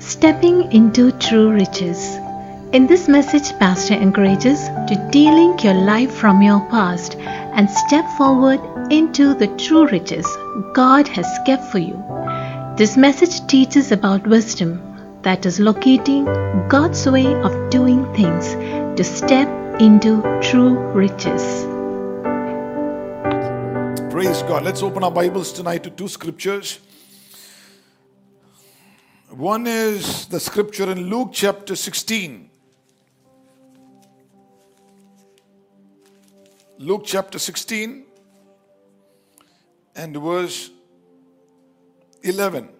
Stepping into True Riches. In this message, Pastor encourages to de-link your life from your past and step forward into the true riches God has kept for you. This message teaches about wisdom, that is, locating God's way of doing things to step into true riches. Praise God. Let's open our Bibles tonight to two scriptures. One is the scripture in Luke chapter 16. Luke chapter 16 and verse 11.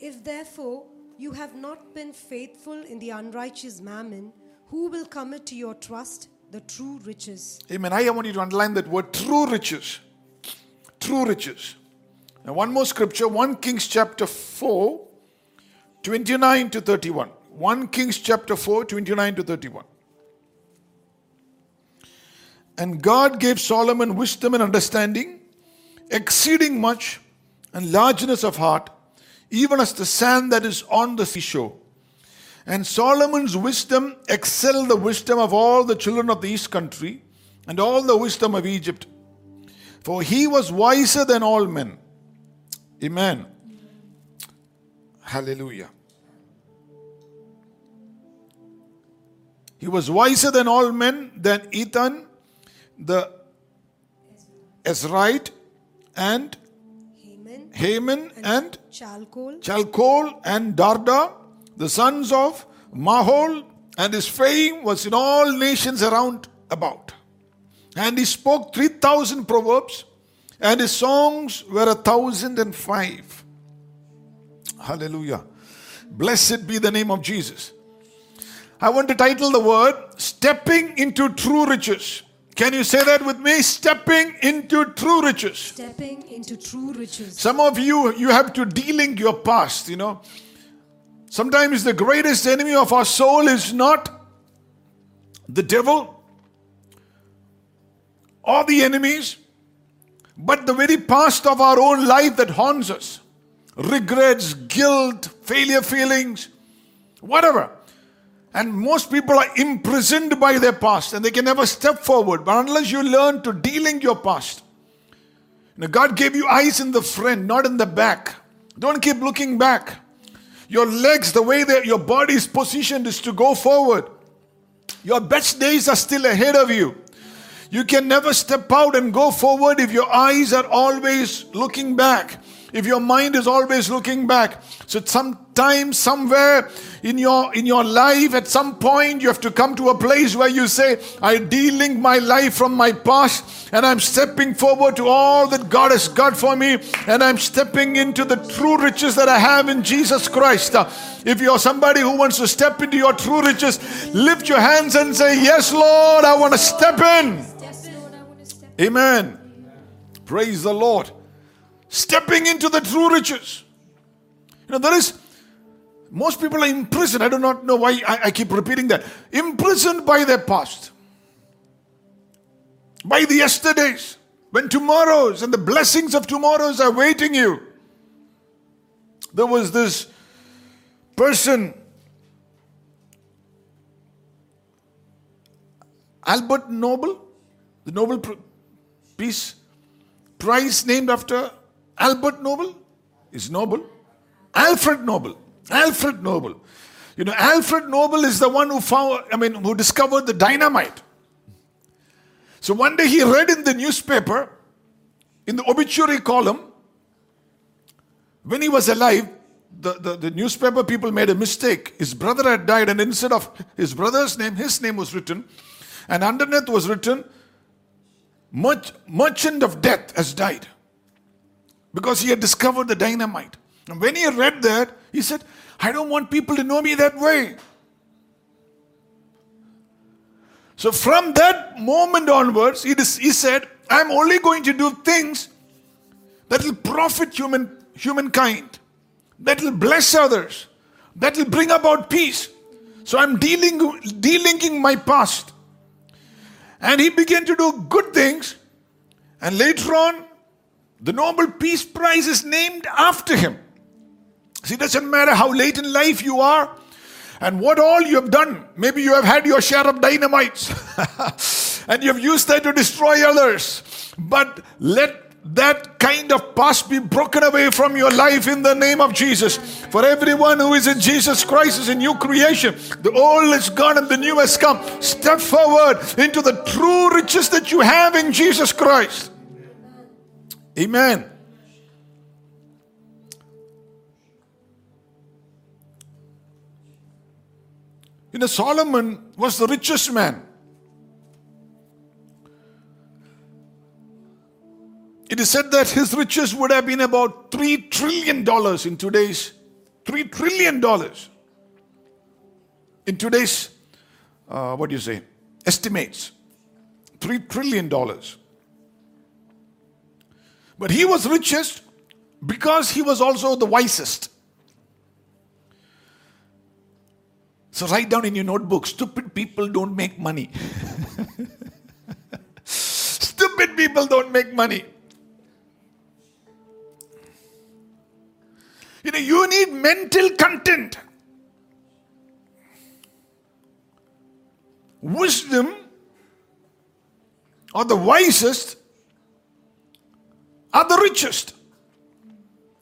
If therefore you have not been faithful in the unrighteous mammon, who will commit to your trust the true riches? Amen. I want you to underline that word true riches. True riches. Now, one more scripture 1 Kings chapter 4, 29 to 31. 1 Kings chapter 4, 29 to 31. And God gave Solomon wisdom and understanding, exceeding much, and largeness of heart, even as the sand that is on the seashore. And Solomon's wisdom excelled the wisdom of all the children of the east country and all the wisdom of Egypt. For he was wiser than all men. Amen. Hallelujah. He was wiser than all men, than Ethan, the Ezrite, and Haman, Haman, and Chalcol, Chalcol and Darda, the sons of Mahol, and his fame was in all nations around about. And he spoke 3,000 proverbs, and his songs were a thousand and five. Hallelujah. Blessed be the name of Jesus. I want to title the word Stepping into True Riches. Can you say that with me? Stepping into true riches. stepping into true riches. Some of you, you have to de-link your past, you know. Sometimes the greatest enemy of our soul is not the devil or the enemies, but the very past of our own life that haunts us. Regrets, guilt, failure feelings, whatever. And most people are imprisoned by their past and they can never step forward. But unless you learn to de-link your past, now, God gave you eyes in the front, not in the back. Don't keep looking back. Your legs, the way that your body is positioned, is to go forward. Your best days are still ahead of you. You can never step out and go forward if your eyes are always looking back. If your mind is always looking back. So sometime, somewhere in your in your life, at some point, you have to come to a place where you say, I de-link my life from my past, and I'm stepping forward to all that God has got for me, and I'm stepping into the true riches that I have in Jesus Christ. If you're somebody who wants to step into your true riches, lift your hands and say, Yes, Lord, I want to step in. Amen. Praise the Lord. Stepping into the true riches. You know, there is, most people are imprisoned. I do not know why I, I keep repeating that. Imprisoned by their past, by the yesterdays, when tomorrows and the blessings of tomorrows are waiting you. There was this person, Albert Nobel, the Nobel Peace Prize named after Albert Nobel is Nobel. Alfred Nobel. Alfred Nobel. You know, Alfred Nobel is the one who found, I mean, who discovered the dynamite. So one day he read in the newspaper, in the obituary column, when he was alive, the, the, the newspaper people made a mistake. His brother had died, and instead of his brother's name, his name was written, and underneath was written, Merch- Merchant of Death has died. Because he had discovered the dynamite. And when he read that, he said, I don't want people to know me that way. So from that moment onwards, he, dis- he said, I'm only going to do things that will profit human, humankind, that will bless others, that will bring about peace. So I'm dealing, delinking my past. And he began to do good things. And later on, the Nobel Peace Prize is named after him. See, it doesn't matter how late in life you are and what all you have done. Maybe you have had your share of dynamites and you have used that to destroy others. But let that kind of past be broken away from your life in the name of Jesus. For everyone who is in Jesus Christ is a new creation. The old is gone and the new has come. Step forward into the true riches that you have in Jesus Christ. Amen. You know, Solomon was the richest man. It is said that his riches would have been about $3 trillion in today's, $3 trillion in today's, uh, what do you say, estimates. $3 trillion. But he was richest because he was also the wisest. So write down in your notebook stupid people don't make money. stupid people don't make money. You know, you need mental content. Wisdom or the wisest are the richest.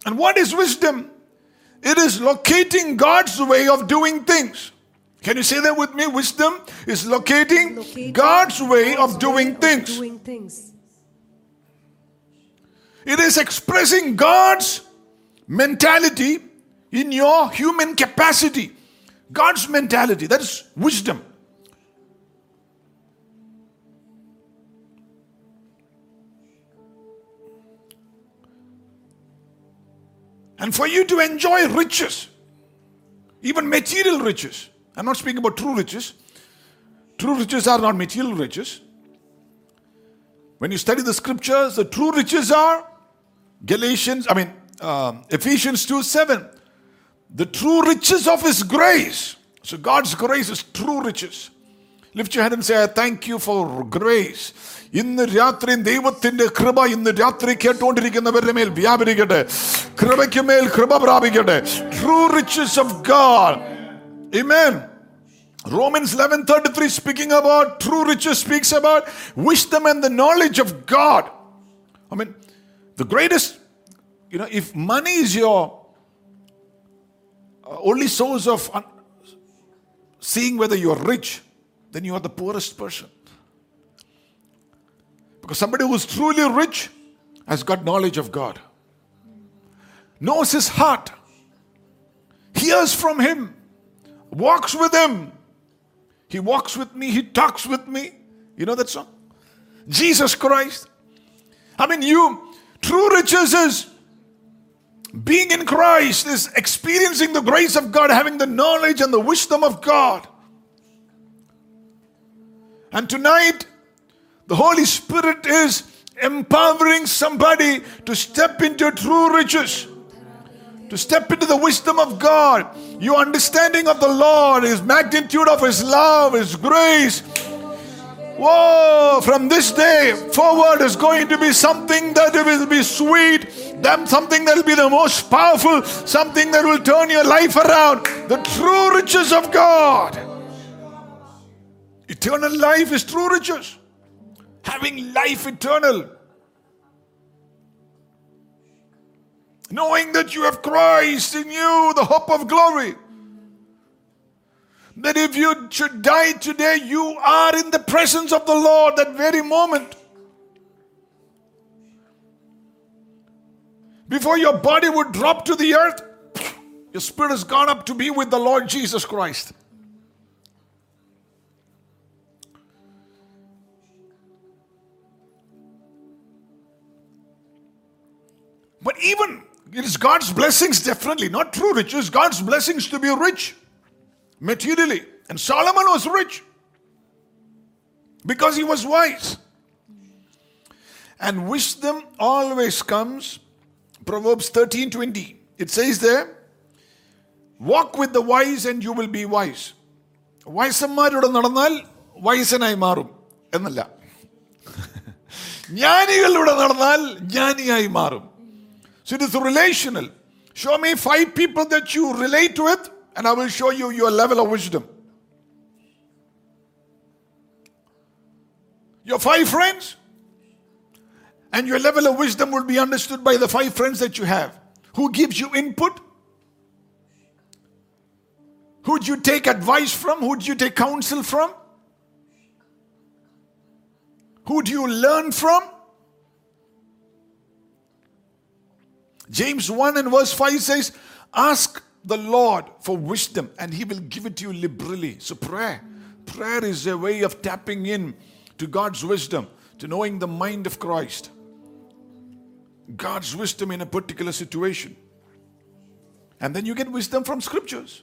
And what is wisdom? It is locating God's way of doing things. Can you say that with me? Wisdom is locating, Locating God's way God's of doing way of doing things. It is expressing God's mentality in your human capacity. God's mentality. That is wisdom. And for you to enjoy riches, even material riches. I'm not speaking about true riches. True riches are not material riches. When you study the scriptures, the true riches are Galatians, I mean, um, Ephesians 2 7. The true riches of His grace. So God's grace is true riches. Lift your hand and say, I thank you for grace. ഇന്ന് രാത്രി ദൈവത്തിന്റെ കൃപ ഇന്ന് രാത്രി കേട്ടുകൊണ്ടിരിക്കുന്നവരുടെ മേൽ വ്യാപരിക്കട്ടെ കൃപയ്ക്ക് മേൽ കൃപ പ്രാപിക്കട്ടെ true riches of God Amen. Romans 11:33 speaking about true riches speaks about wisdom and the knowledge of God. I mean, the greatest, you know, if money is your uh, only source of un- seeing whether you're rich, then you are the poorest person. Because somebody who is truly rich has got knowledge of God, knows his heart, hears from him, walks with him. He walks with me, he talks with me. You know that song? Jesus Christ. I mean, you, true riches is being in Christ, is experiencing the grace of God, having the knowledge and the wisdom of God. And tonight, the Holy Spirit is empowering somebody to step into true riches, to step into the wisdom of God, your understanding of the Lord, His magnitude of His love, His grace. Whoa, from this day forward is going to be something that will be sweet, then something that will be the most powerful, something that will turn your life around. The true riches of God. Eternal life is true riches. Having life eternal. Knowing that you have Christ in you, the hope of glory. That if you should die today, you are in the presence of the Lord that very moment. Before your body would drop to the earth, your spirit has gone up to be with the Lord Jesus Christ. But even it is God's blessings, definitely, not true riches, God's blessings to be rich materially. And Solomon was rich because he was wise. And wisdom always comes. Proverbs 13 20. It says there, walk with the wise and you will be wise. വയസ്സന്മാരോട് നടന്നാൽ വയസ്സനായി മാറും എന്നല്ല ജ്ഞാനികളിലൂടെ നടന്നാൽ ജ്ഞാനിയായി മാറും So it is relational. Show me five people that you relate with, and I will show you your level of wisdom. Your five friends, and your level of wisdom will be understood by the five friends that you have. Who gives you input? Who'd you take advice from? Who'd you take counsel from? Who do you learn from? James 1 and verse 5 says, Ask the Lord for wisdom and he will give it to you liberally. So, prayer. Prayer is a way of tapping in to God's wisdom, to knowing the mind of Christ. God's wisdom in a particular situation. And then you get wisdom from scriptures.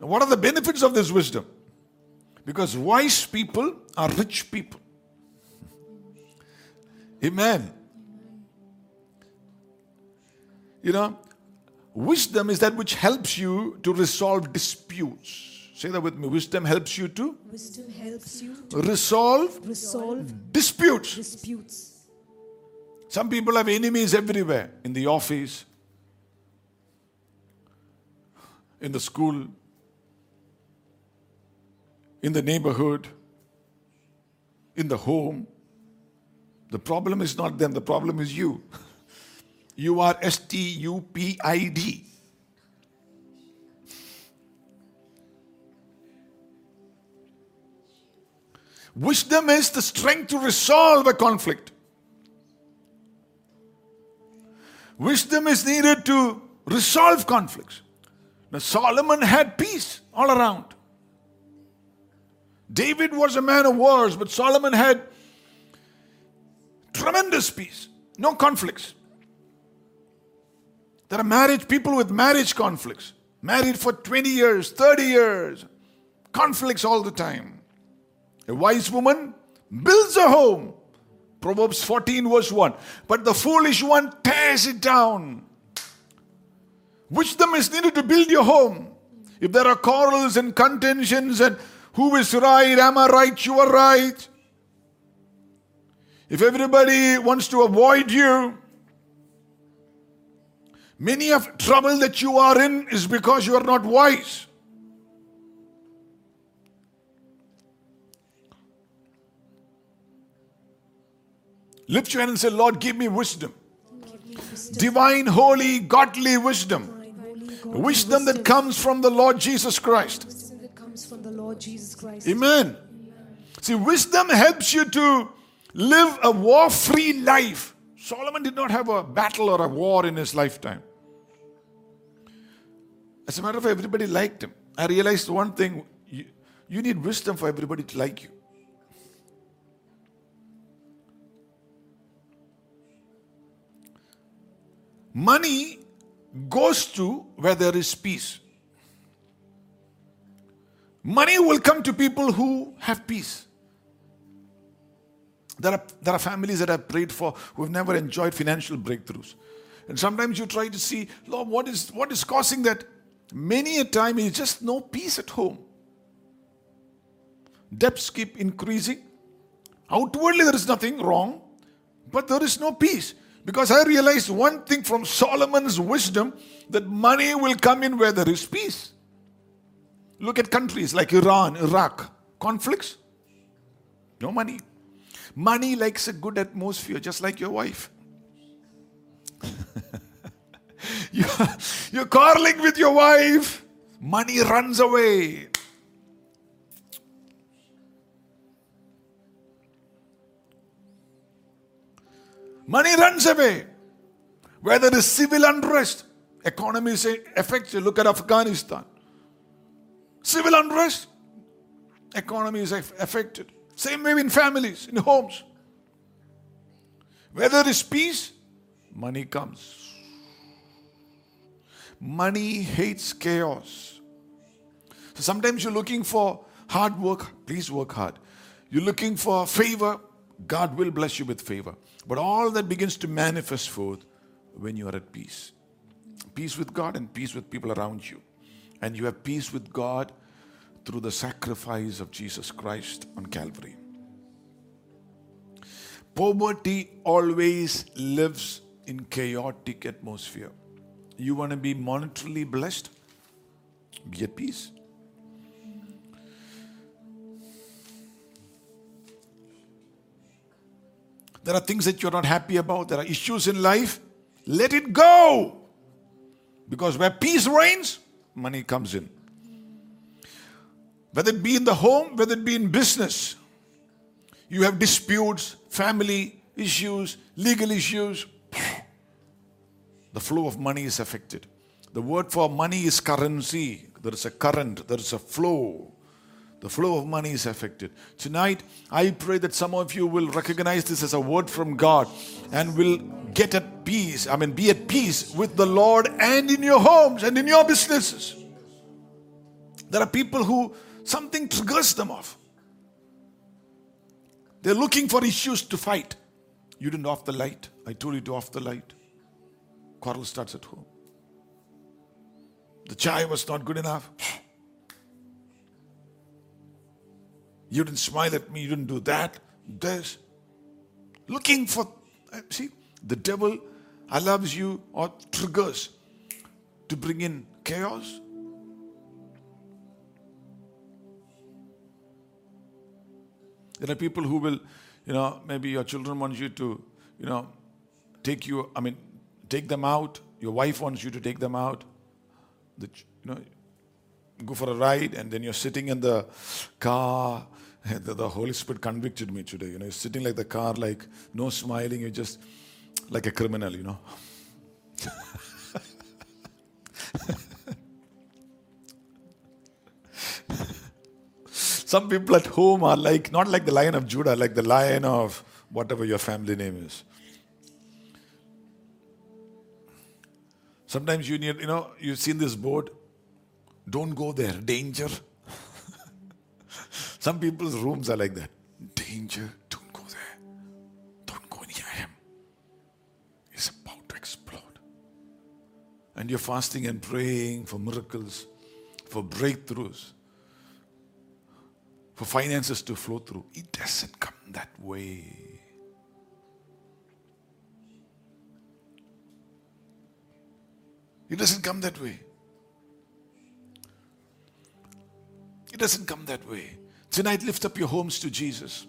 Now, what are the benefits of this wisdom? Because wise people are rich people. Amen. You know, wisdom is that which helps you to resolve disputes. Say that with me. Wisdom helps you to Wisdom helps you to resolve resolve disputes. disputes. Some people have enemies everywhere in the office, in the school, in the neighborhood, in the home. The problem is not them, the problem is you. You are S T U P I D. Wisdom is the strength to resolve a conflict. Wisdom is needed to resolve conflicts. Now, Solomon had peace all around. David was a man of wars, but Solomon had tremendous peace, no conflicts. There are marriage people with marriage conflicts, married for 20 years, 30 years, conflicts all the time. A wise woman builds a home. Proverbs 14, verse 1. But the foolish one tears it down. Wisdom is needed to build your home. If there are quarrels and contentions and who is right, am I right, you are right. If everybody wants to avoid you, many of trouble that you are in is because you are not wise. Lift your hand and say, Lord, give me wisdom. Divine, holy, godly wisdom. Holy God, Wisdom that comes from the Lord Jesus Christ. wisdom that comes from the Lord Jesus Christ. Amen. See, wisdom helps you to live a war free life. Solomon did not have a battle or a war in his lifetime. As a matter of fact, everybody liked him. I realized one thing you, you need wisdom for everybody to like you. Money goes to where there is peace. Money will come to people who have peace. There are, there are families that I've prayed for who have never enjoyed financial breakthroughs. And sometimes you try to see, Lord, what is, what is causing that? Many a time is just no peace at home. Debts keep increasing. Outwardly, there is nothing wrong, but there is no peace. Because I realized one thing from Solomon's wisdom that money will come in where there is peace. Look at countries like Iran, Iraq, conflicts, no money. Money likes a good atmosphere, just like your wife. you're, you're quarreling with your wife, money runs away. Money runs away. Where there is civil unrest, economy is affected. Look at Afghanistan. Civil unrest, economy is affected. Same way in families, in homes. Where there is peace, money comes. Money hates chaos. So sometimes you're looking for hard work, please work hard. You're looking for favor, God will bless you with favor. But all that begins to manifest forth when you are at peace. Peace with God and peace with people around you. And you have peace with God through the sacrifice of Jesus Christ on Calvary. Poverty always lives in chaotic atmosphere. You want to be monetarily blessed? Be at peace. There are things that you're not happy about. There are issues in life. Let it go. Because where peace reigns, money comes in. Whether it be in the home, whether it be in business, you have disputes, family issues, legal issues. The flow of money is affected. The word for money is currency. There is a current, there is a flow. The flow of money is affected. Tonight, I pray that some of you will recognize this as a word from God and will get at peace. I mean, be at peace with the Lord and in your homes and in your businesses. There are people who something triggers them off. They're looking for issues to fight. You didn't off the light. I told you to off the light. Quarrel starts at home. The chai was not good enough. You didn't smile at me. You didn't do that. This. Looking for, uh, see, the devil allows you or triggers to bring in chaos. There are people who will, you know, maybe your children want you to, you know, take you, I mean, take them out. Your wife wants you to take them out. The, you know, go for a ride, and then you're sitting in the car. The, the Holy Spirit convicted me today. You know, you're sitting like the car, like no smiling. You're just like a criminal. You know. Some people at home are like, not like the lion of Judah, like the lion of whatever your family name is. Sometimes you need, you know, you've seen this board. Don't go there, danger. Some people's rooms are like that. Danger, don't go there. Don't go near him. He's about to explode. And you're fasting and praying for miracles, for breakthroughs for finances to flow through. It doesn't come that way. It doesn't come that way. It doesn't come that way. Tonight, lift up your homes to Jesus.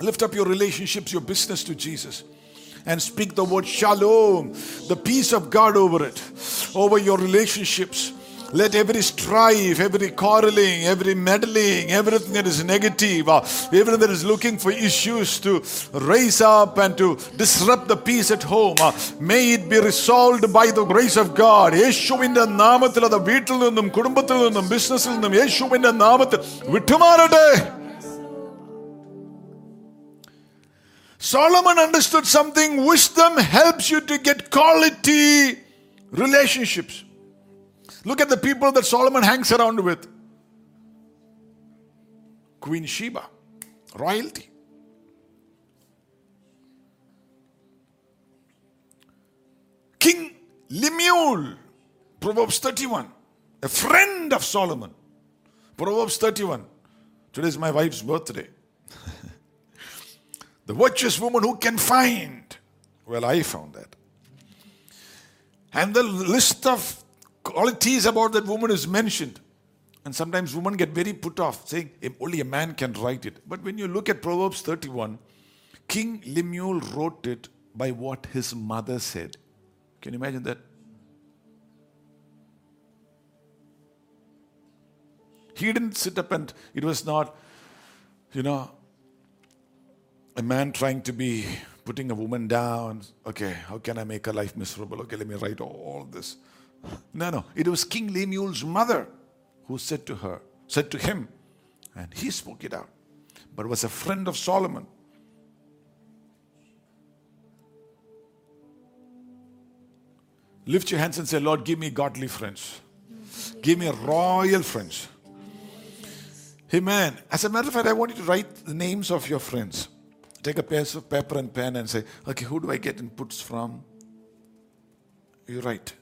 Lift up your relationships, your business to Jesus. And speak the word shalom, the peace of God over it, over your relationships, let every strife, every quarreling, every meddling, everything that is negative, uh, everything that is looking for issues to raise up and to disrupt the peace at home, uh, may it be resolved by the grace of God. യേശുവിന്റെ നാമത്തിൽ അത് വീട്ടിൽ നിന്നും കുടുംബത്തിൽ നിന്നും ബിസിനസ്സിൽ നിന്നും യേശുവിന്റെ നാമത്തിൽ വിട്ടുമാറട്ടെ Solomon understood something. Wisdom helps you to get quality relationships. Look at the people that Solomon hangs around with Queen Sheba, royalty. King Lemuel, Proverbs 31, a friend of Solomon. Proverbs 31. Today is my wife's birthday. the virtuous woman who can find. Well, I found that. And the list of qualities about that woman is mentioned. And sometimes women get very put off, saying only a man can write it. But when you look at Proverbs 31, King Lemuel wrote it by what his mother said. Can you imagine that? He didn't sit up and it was not, you know, a man trying to be putting a woman down. Okay, how can I make her life miserable? Okay, let me write all this. No, no. It was King Lemuel's mother who said to her, said to him, and he spoke it out. But was a friend of Solomon. Lift your hands and say, Lord, give me godly friends. Give me royal friends. Amen. As a matter of fact, I want you to write the names of your friends. Take a piece of paper and pen and say, okay, who do I get inputs from? You write.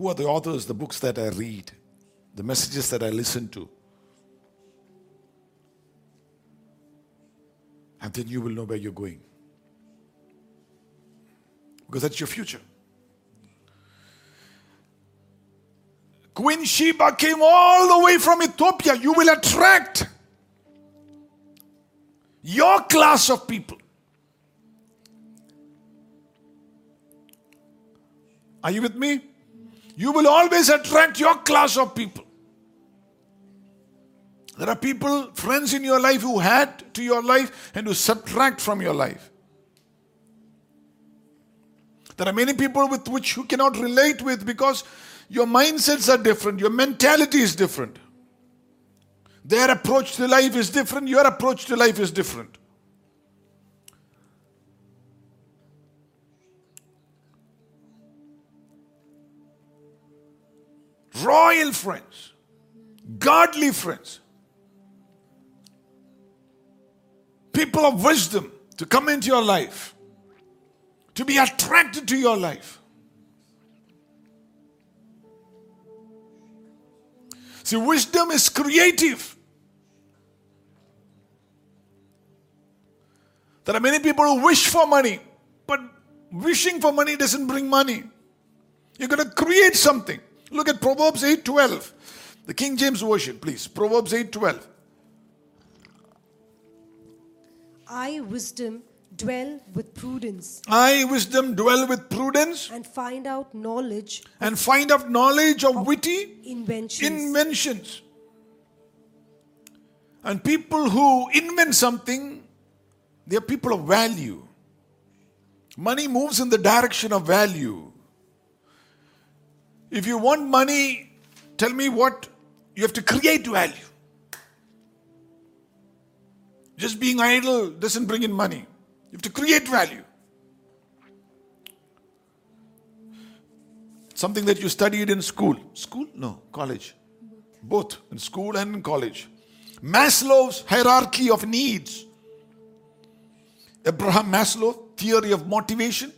Who are the authors, the books that I read, the messages that I listen to? And then you will know where you're going. Because that's your future. Queen Sheba came all the way from Ethiopia. You will attract your class of people. Are you with me? You will always attract your class of people. There are people, friends in your life who add to your life and who subtract from your life. There are many people with which you cannot relate with because your mindsets are different, your mentality is different. Their approach to life is different, your approach to life is different. Royal friends, godly friends, people of wisdom to come into your life, to be attracted to your life. See, wisdom is creative. There are many people who wish for money, but wishing for money doesn't bring money. You're going to create something. Look at Proverbs 8:12. The King James version, please. Proverbs 8:12. I, wisdom, dwell with prudence I, wisdom, dwell with prudence and find out knowledge, and find out knowledge of witty inventions. inventions. And people who invent something, they are people of value. Money moves in the direction of value. If you want money, tell me what you have to create value. Just being idle doesn't bring in money. You have to create value. Something that you studied in school. School? No, college. Both in school and in college. Maslow's hierarchy of needs. Abraham Maslow, theory of motivation.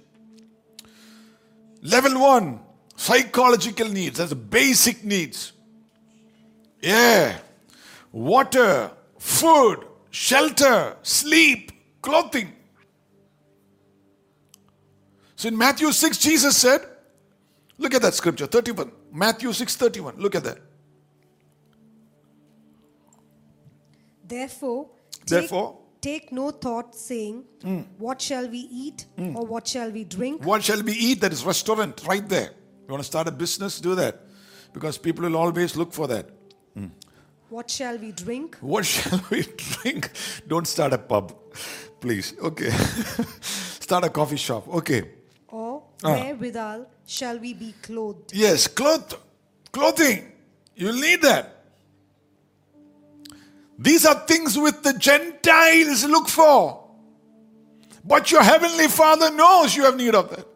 Level one, psychological needs. The basic needs. Yeah. Water, food, shelter, sleep, clothing. So in Matthew 6, Jesus said, look at that scripture, 31. Matthew 6, 31. Look at that. Therefore, take, Therefore- take no thought, saying, hmm. What shall we eat, hmm. or what shall we drink, What shall we eat? That is restaurant right there. You want to start a business? Do that. Because people will always look for that. Hmm. what shall we drink, What shall we drink? Don't start a pub, please. Okay. start a coffee shop. Okay. or ah. wherewithal shall we be clothed? Yes, cloth, clothing. You'll need that. These are things which the Gentiles look for. But your heavenly Father knows you have need of that.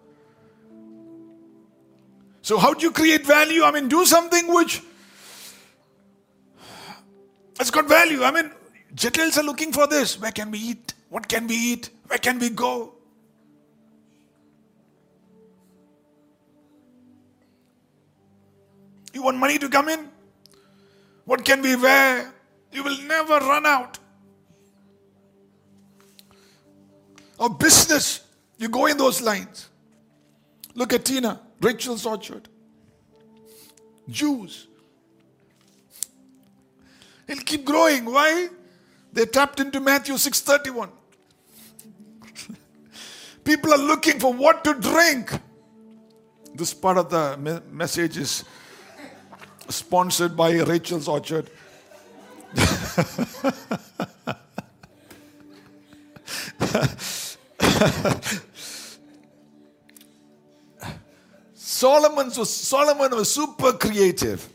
So, how do you create value? I mean, do something which has got value. I mean, Gentiles are looking for this. Where can we eat? What can we eat? Where can we go? You want money to come in? What can we wear? You will never run out. Or business, you go in those lines. Look at Tina, Rachel's Orchard. Jews. It'll keep growing. Why? They tapped into Matthew 6:31. People are looking for what to drink. This part of the me- message is sponsored by Rachel's Orchard. Solomon's was Solomon was super creative.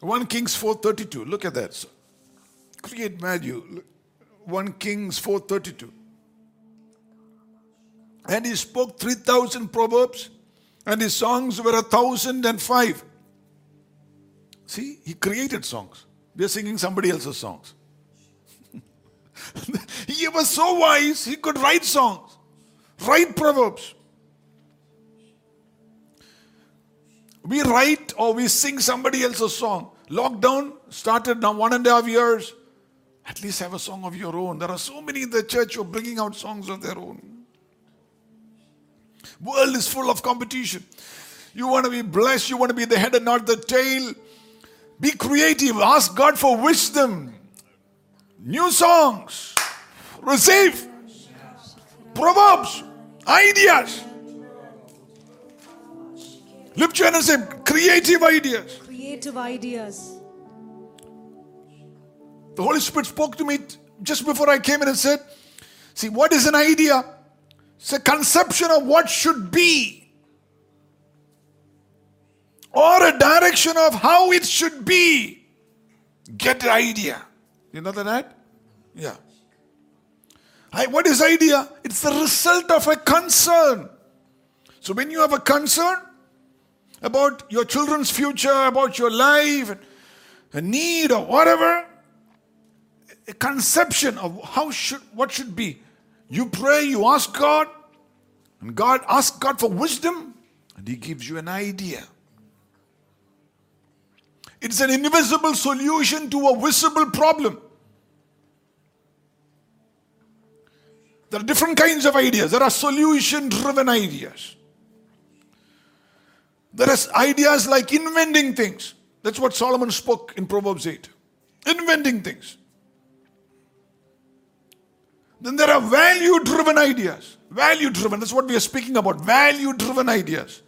1 Kings 4:32. Look at that. So, create value. 1 Kings 4:32. And he spoke 3,000 proverbs, and his songs were a thousand and five. See, he created songs. We are singing somebody else's songs. he was so wise, he could write songs, write proverbs. We write or we sing somebody else's song. Lockdown started now one and a half years. At least have a song of your own. There are so many in the church who are bringing out songs of their own. World is full of competition. You want to be blessed, you want to be the head and not the tail. Be creative. Ask God for wisdom. New songs. Receive. Proverbs. Ideas. Lift your hand and say, creative ideas. Creative ideas. The Holy Spirit spoke to me just before I came in and said, See, what is an idea? It's a conception of what should be, or a direction of how it should be. Get the idea. You know that? Yeah. I, what is idea? It's the result of a concern. So when you have a concern about your children's future, about your life, a need or whatever, a conception of how should what should be. You pray, you ask God, and God ask God for wisdom, and He gives you an idea. It's an invisible solution to a visible problem. There are different kinds of ideas. There are solution driven ideas. There are ideas like inventing things. That's what Solomon spoke in Proverbs 8. Inventing things. Then there are value driven ideas. Value driven, that's what we are speaking about. Value driven ideas.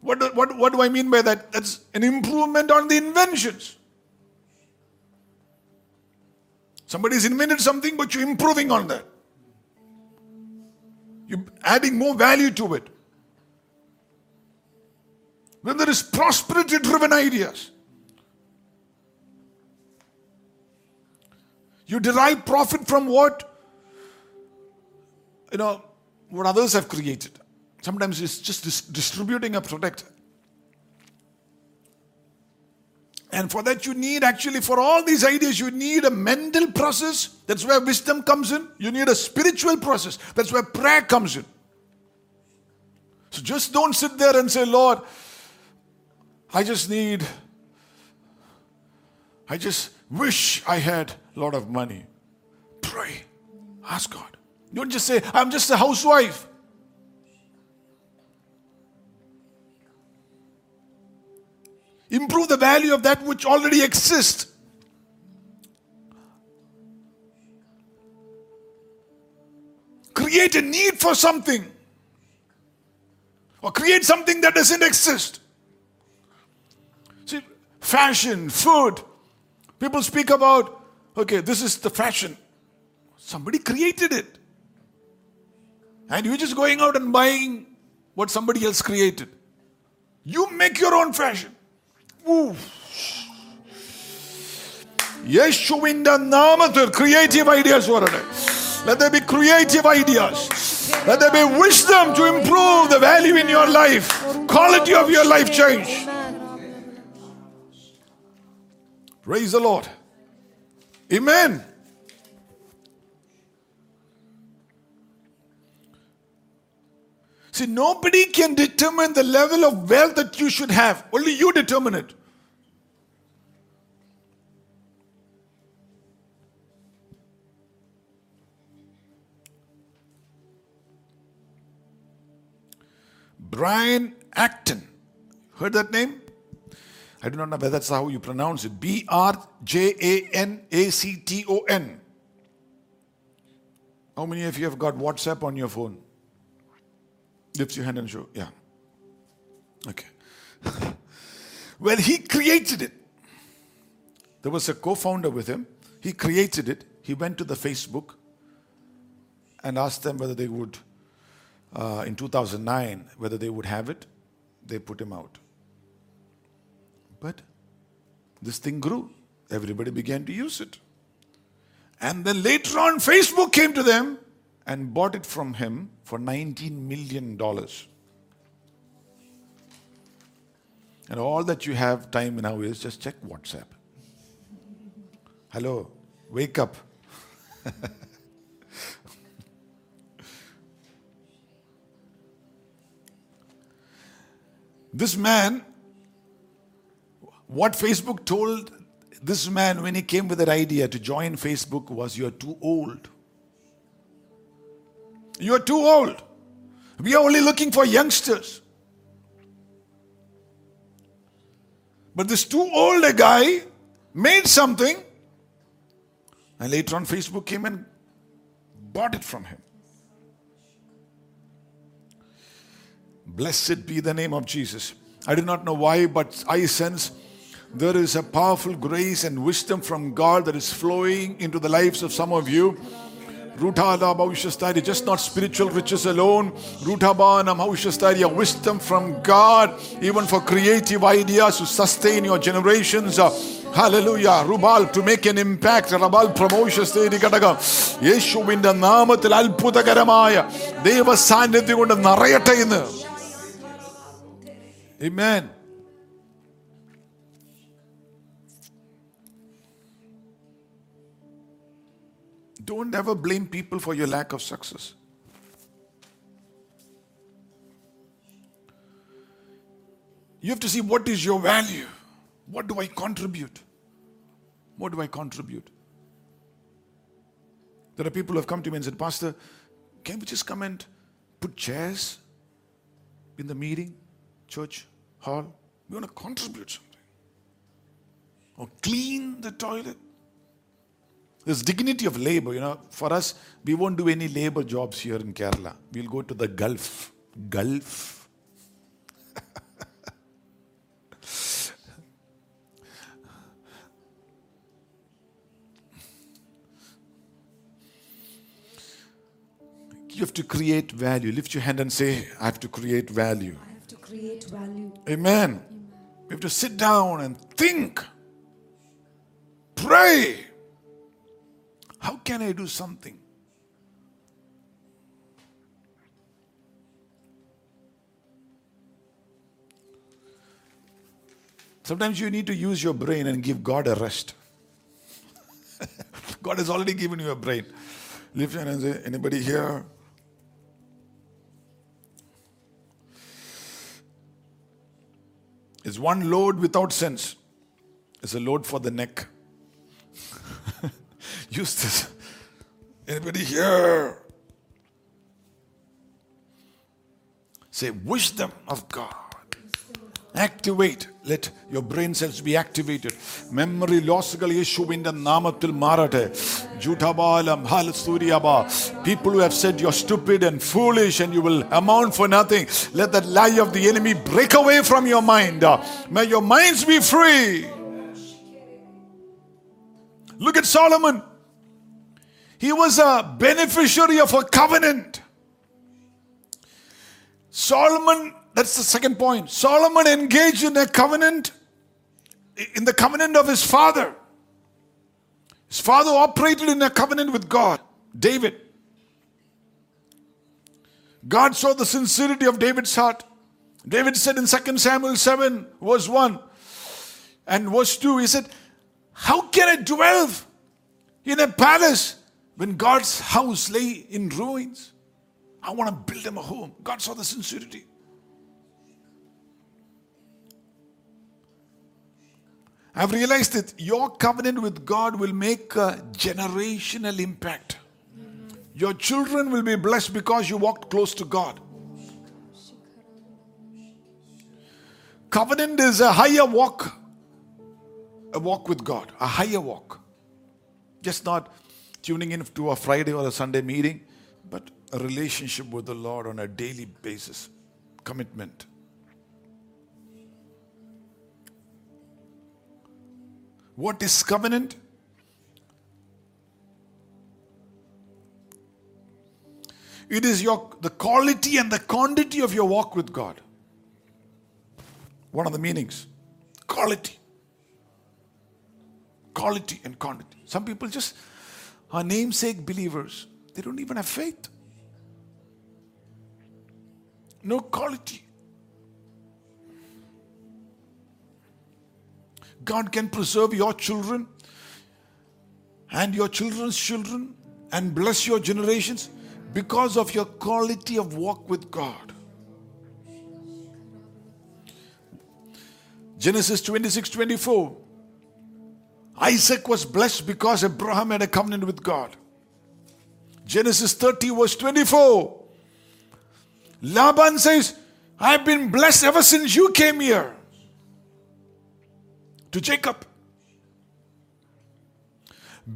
What do, what, what do I mean by that? That's an improvement on the inventions. Somebody's invented something, but you're improving on that. You're adding more value to it. Then there is prosperity driven ideas. You derive profit from what? You know, what others have created. Sometimes it's just dis- distributing a product. And for that, you need actually, for all these ideas, you need a mental process. That's where wisdom comes in. You need a spiritual process. That's where prayer comes in. So just don't sit there and say, Lord, I just need, I just wish I had a lot of money. Pray. Ask God. Don't just say, I'm just a housewife. Improve the value of that which already exists. Create a need for something. Or create something that doesn't exist See, fashion, food. People speak about, okay, this is the fashion. Somebody created it. And you're just going out and buying what somebody else created. You make your own fashion. യേശുവിന്റെ നാമത്തിൽ creative ideas വരട്ടെ Let there be creative ideas. Let there be wisdom to improve the value in your life. Quality of your life change. Praise the Lord. Amen. See, nobody can determine the level of wealth that you should have. Only you determine it. Brian Acton. Heard that name? I do not know whether that's how you pronounce it. B R J A N A C T O N. How many of you have got WhatsApp on your phone? Lift your hand and show. Yeah. Okay. well, he created it. There was a co founder with him. He created it. He went to the Facebook and asked them whether they would, uh, in 2009, whether they would have it. They put him out. But this thing grew. Everybody began to use it. And then later on, Facebook came to them and bought it from him for $19 million. And all that you have time now is just check WhatsApp. Hello, wake up. this man, what Facebook told This man, when he came with that idea to join Facebook, was you're too old. You're too old. We are only looking for youngsters. But this too old a guy made something, and later on, Facebook came and bought it from him. Blessed be the name of Jesus. I do not know why, but I sense there is a powerful grace and wisdom from God that is flowing into the lives of some of you. Rutada Bhavishastari, just not spiritual riches alone. Rutabana Bhavishastari, wisdom from God, even for creative ideas to sustain your generations. Uh, Hallelujah. Rubal to make an impact. Rabal പ്രമോഷസ്തേരി ഘടകം യേശുവിന്റെ നാമത്തിൽ അത്ഭുതകരമായ ദൈവ സാന്നിധ്യം കൊണ്ട് നിറയട്ടെ ഇന്ന് Amen. Don't ever blame people for your lack of success. You have to see what is your value. What do I contribute? What do I contribute? There are people who have come to me and said, Pastor, can we just come and put chairs in the meeting, church, hall? We want to contribute something. Or clean the toilet. There's dignity of labor, you know. For us, we won't do any labor jobs here in Kerala. We'll go to the Gulf. Gulf. you have to create value. Lift your hand and say, I have to create value. I have to create value. Amen. We have to sit down and think, pray. How can I do something? Sometimes you need to use your brain and give God a rest. God has already given you a brain. Lift your hand and say, anybody here? Is one load without sense. It's a load for the neck. Use this. Anybody here? Say, wisdom of God. Activate. Let your brain cells be activated. Memory ലോസുകൾ യേശുവിന്റെ നാമത്തിൽ മാറട്ടെ ജൂഠബാലം ഹാലസ്തൂരിയബ people who have said you're stupid and foolish and you will amount for nothing let that lie of the enemy break away from your mind may your minds be free look at solomon he was a beneficiary of a covenant Solomon, that's the second point. Solomon engaged in a covenant, in the covenant of his father. His father operated in a covenant with God, David. God saw the sincerity of David's heart. David said in 2 Samuel 7, verse 1 and verse 2, he said, How can I dwell in a palace when God's house lay in ruins? I want to build him a home. God saw the sincerity. I've realized that your covenant with God will make a generational impact. Your children will be blessed because you walked close to God. Covenant is a higher walk, a walk with God, a higher walk. Just not tuning in to a Friday or a Sunday meeting, but a relationship with the Lord on a daily basis. Commitment. What is covenant? It is your the quality and the quantity of your walk with God. One of the meanings. Quality. Quality and quantity. Some people just are namesake believers. They don't even have faith. No quality. God can preserve your children and your children's children and bless your generations because of your quality of walk with God. Genesis 26 24. Isaac was blessed because Abraham had a covenant with God. Genesis 30, verse 24. Laban says, I've been blessed ever since you came here. To Jacob.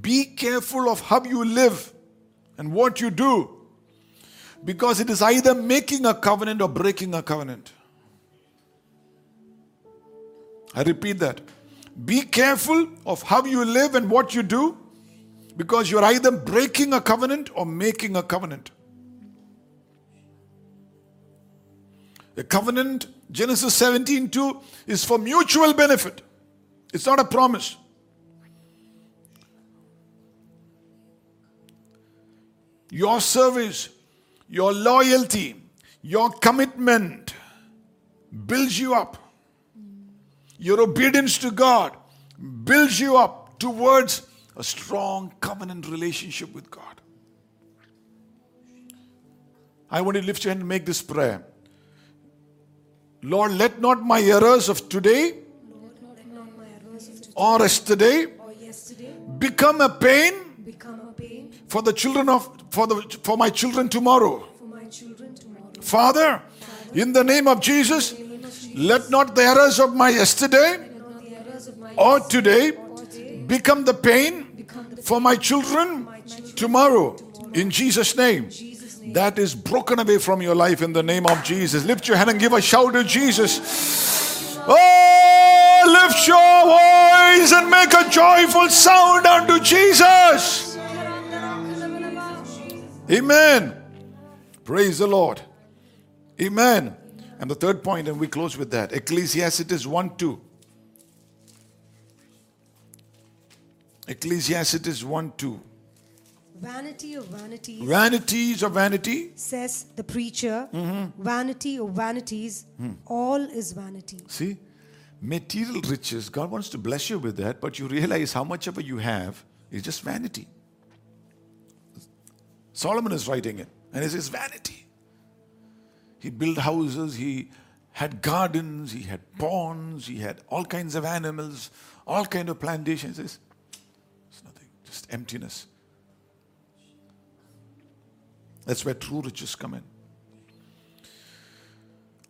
Be careful of how you live and what you do because it is either making a covenant or breaking a covenant. I repeat that. Be careful of how you live and what you do because you're either breaking a covenant or making a covenant. A covenant, Genesis 17 2, is for mutual benefit. It's not a promise. Your service, your loyalty, your commitment builds you up. Your obedience to God builds you up towards a strong covenant relationship with God. I want to lift your hand and make this prayer. Lord, let not my errors of today or yesterday become a pain for the children of for the for my children tomorrow. Father, in the name of Jesus, let not the errors of my yesterday or today become the pain for my children tomorrow. In. Jesus' name. That is broken away from your life in the name of Jesus. Lift your hand and give a shout to Jesus. Oh, lift your voice and make a joyful sound unto Jesus. Amen. Praise the Lord. Amen. And the third point, and we close with that Ecclesiastes 1 2. Ecclesiastes 1 2. Vanity of vanities, Vanities of vanity. says the preacher. Mm-hmm. Vanity of vanities, Hmm. all is vanity. See, material riches, God wants to bless you with that, but you realize how much ever you have is just vanity. Solomon is writing it, and he says, vanity. He built houses, he had gardens, he had ponds, he had all kinds of animals, all kind of plantations. Says, It's nothing, just emptiness. That's where true riches come in.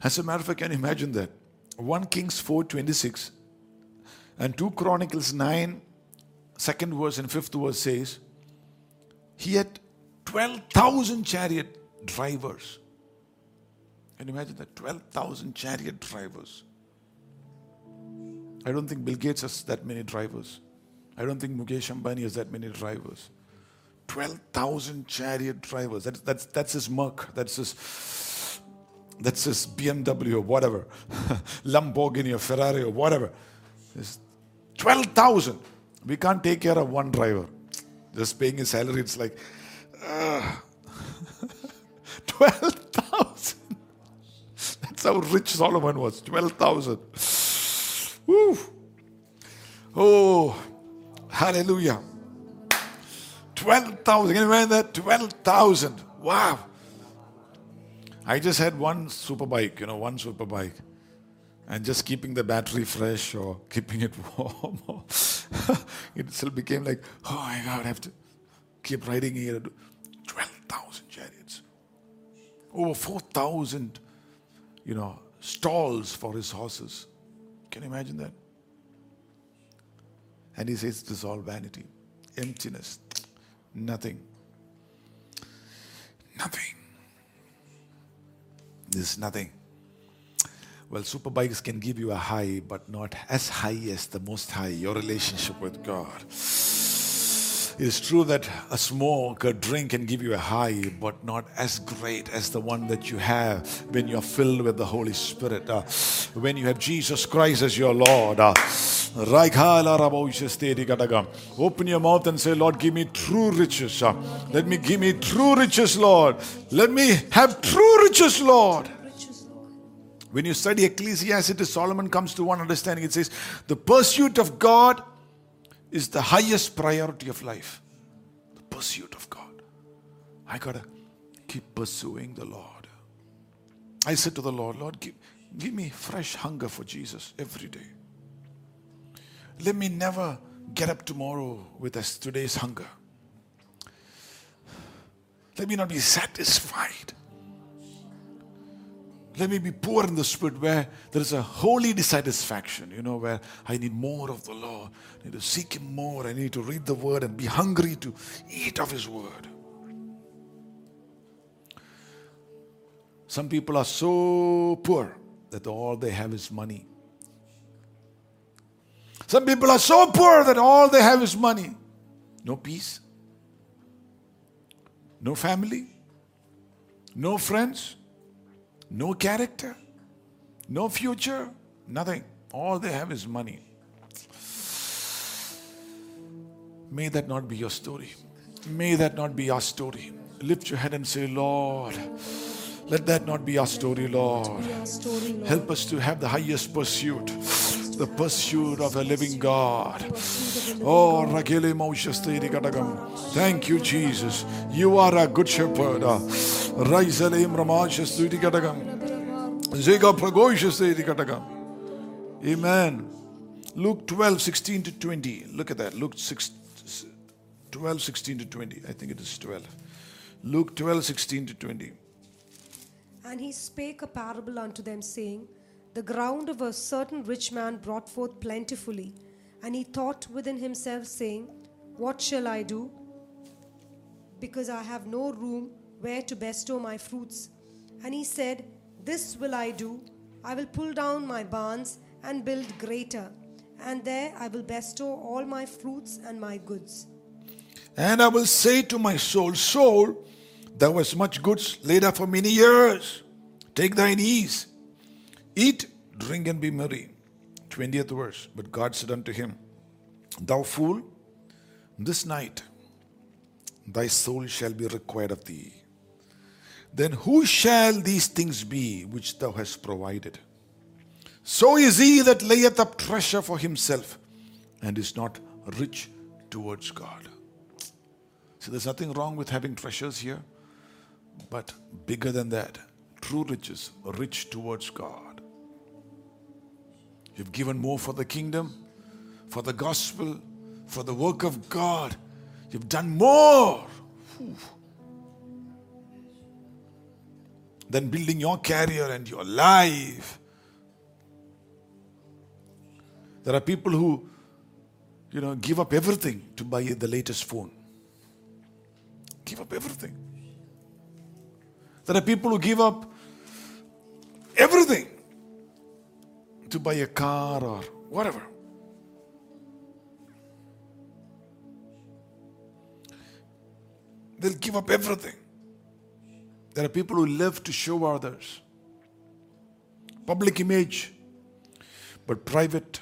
As a matter of fact, I can you imagine that? 1 Kings 4.26 and 2 Chronicles 9, second verse and fifth verse says, he had 12,000 chariot drivers. Can you imagine that? 12,000 chariot drivers. I don't think Bill Gates has that many drivers. I don't think Mukesh Ambani has that many drivers. 12,000 chariot drivers. That's, that's, that's his Merc. That's his, that's his BMW or whatever. Lamborghini or Ferrari or whatever. It's 12,000. We can't take care of one driver. Just paying his salary, it's like, ah. 12,000. That's how rich Solomon was. 12,000. Woo. Oh, hallelujah. 12,000. Can you imagine that? 12,000. Wow. I just had one super bike, you know, one super bike. And just keeping the battery fresh or keeping it warm. it still became like, oh my God, I have to keep riding here. 12,000 chariots. Over 4,000, you know, stalls for his horses. Can you imagine that? And he says, this is all vanity, emptiness, nothing. Nothing. This is nothing. Well, super bikes can give you a high, but not as high as the most high, your relationship with God. It's true that a smoke, a drink can give you a high, but not as great as the one that you have when you're filled with the Holy Spirit. Uh, when you have Jesus Christ as your Lord. Uh, Open your mouth and say, Lord, give me true riches. Uh, let me give me true riches, Lord. Let me have true riches, Lord. When you study Ecclesiastes, Solomon comes to one understanding. It says, the pursuit of God is the highest priority of life. The pursuit of God. I gotta keep pursuing the Lord. I said to the Lord, Lord, give, give me fresh hunger for Jesus every day. Let me never get up tomorrow with today's hunger. Let me not be satisfied. Let me be poor in the spirit where there is a holy dissatisfaction, you know, where I need more of the Lord. I need to seek Him more. I need to read the Word and be hungry to eat of His Word. Some people are so poor that all they have is money. Some people are so poor that all they have is money. No peace, no family, no friends, no character, no future, nothing. All they have is money. May that not be your story. May that not be our story. Lift your head and say, Lord, let that not be our story, Lord. Help us to have the highest pursuit, the pursuit of a living God. Oh. Thank you, Jesus. You are a good shepherd. Raisalim Ramashasteri Kadagam. Zega Pragoshasteri Kadagam. Amen. Luke 12, 16 to 20. Look at that. Luke 6, 12, 16 to 20. I think it is 12. Luke 12, 16 to 20. And he spake a parable unto them, saying, The ground of a certain rich man brought forth plentifully. And he thought within himself, saying, What shall I do? Because I have no room where to bestow my fruits. And he said, This will I do. I will pull down my barns and build greater, and there I will bestow all my fruits and my goods. And I will say to my soul, Soul, thou hast much goods laid up for many years. Take thine ease. Eat, drink, and be merry. 20th verse. But God said unto him, Thou fool, this night thy soul shall be required of thee. Then who shall these things be which thou hast provided? So is he that layeth up treasure for himself and is not rich towards God. See, there's nothing wrong with having treasures here, but bigger than that, true riches, rich towards God. You've given more for the kingdom, for the gospel, for the work of God. You've done more Whew. Than building your career and your life. There are people who, you know, give up everything to buy the latest phone. Give up everything. There are people who give up everything to buy a car or whatever. They'll give up everything. There are people who live to show others. Public image, but private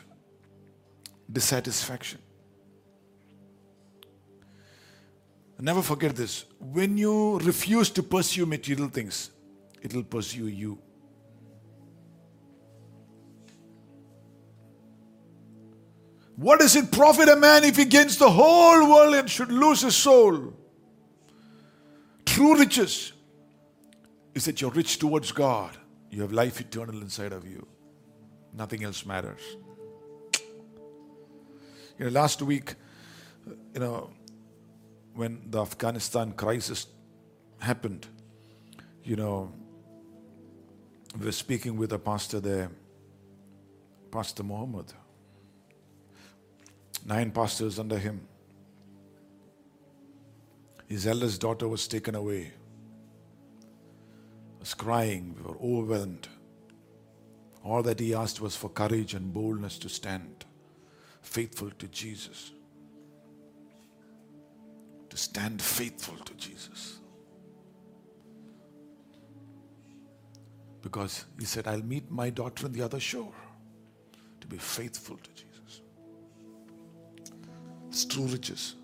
dissatisfaction. Never forget this. When you refuse to pursue material things, it will pursue you. What does it profit a man if he gains the whole world and should lose his soul? True riches is that you're rich towards God. You have life eternal inside of you. Nothing else matters. You know, last week, you know, when the Afghanistan crisis happened, you know, we were speaking with a pastor there, Pastor Muhammad. Nine pastors under him. His eldest daughter was taken away. Was crying, we were overwhelmed. All that he asked was for courage and boldness to stand faithful to Jesus. To stand faithful to Jesus. Because he said, I'll meet my daughter on the other shore. To be faithful to Jesus. It's true riches.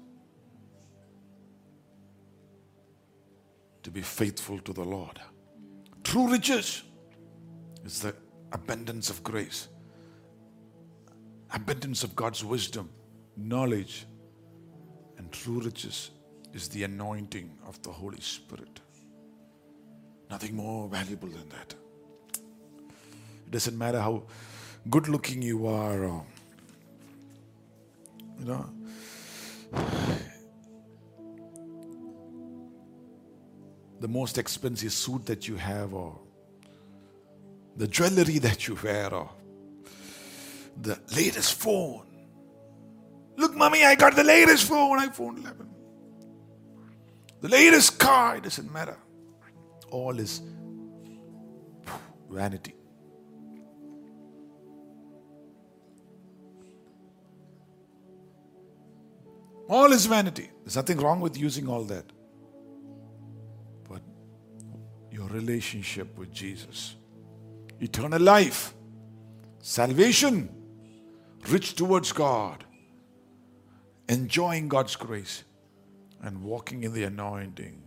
To be faithful to the Lord. True riches is the abundance of grace abundance of God's wisdom, knowledge, and true riches is the anointing of the Holy Spirit. Nothing more valuable than that. It doesn't matter how good looking you are, or You know, the most expensive suit that you have, or the jewelry that you wear, or the latest phone. Look, mommy, I got the latest phone, iPhone 11. The latest car, it doesn't matter. All is vanity. All is vanity. There's nothing wrong with using all that. Relationship with Jesus, eternal life, salvation, rich towards God, enjoying God's grace, and walking in the anointing.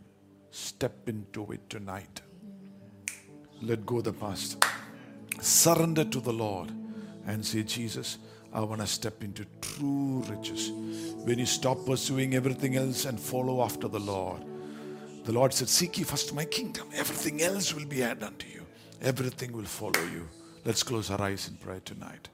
Step into it tonight. Let go the past. Surrender to the Lord and say, Jesus, I want to step into true riches. When you stop pursuing everything else and follow after the Lord, the Lord said, Seek ye first my kingdom. Everything else will be added unto you. Everything will follow you. Let's close our eyes in prayer tonight.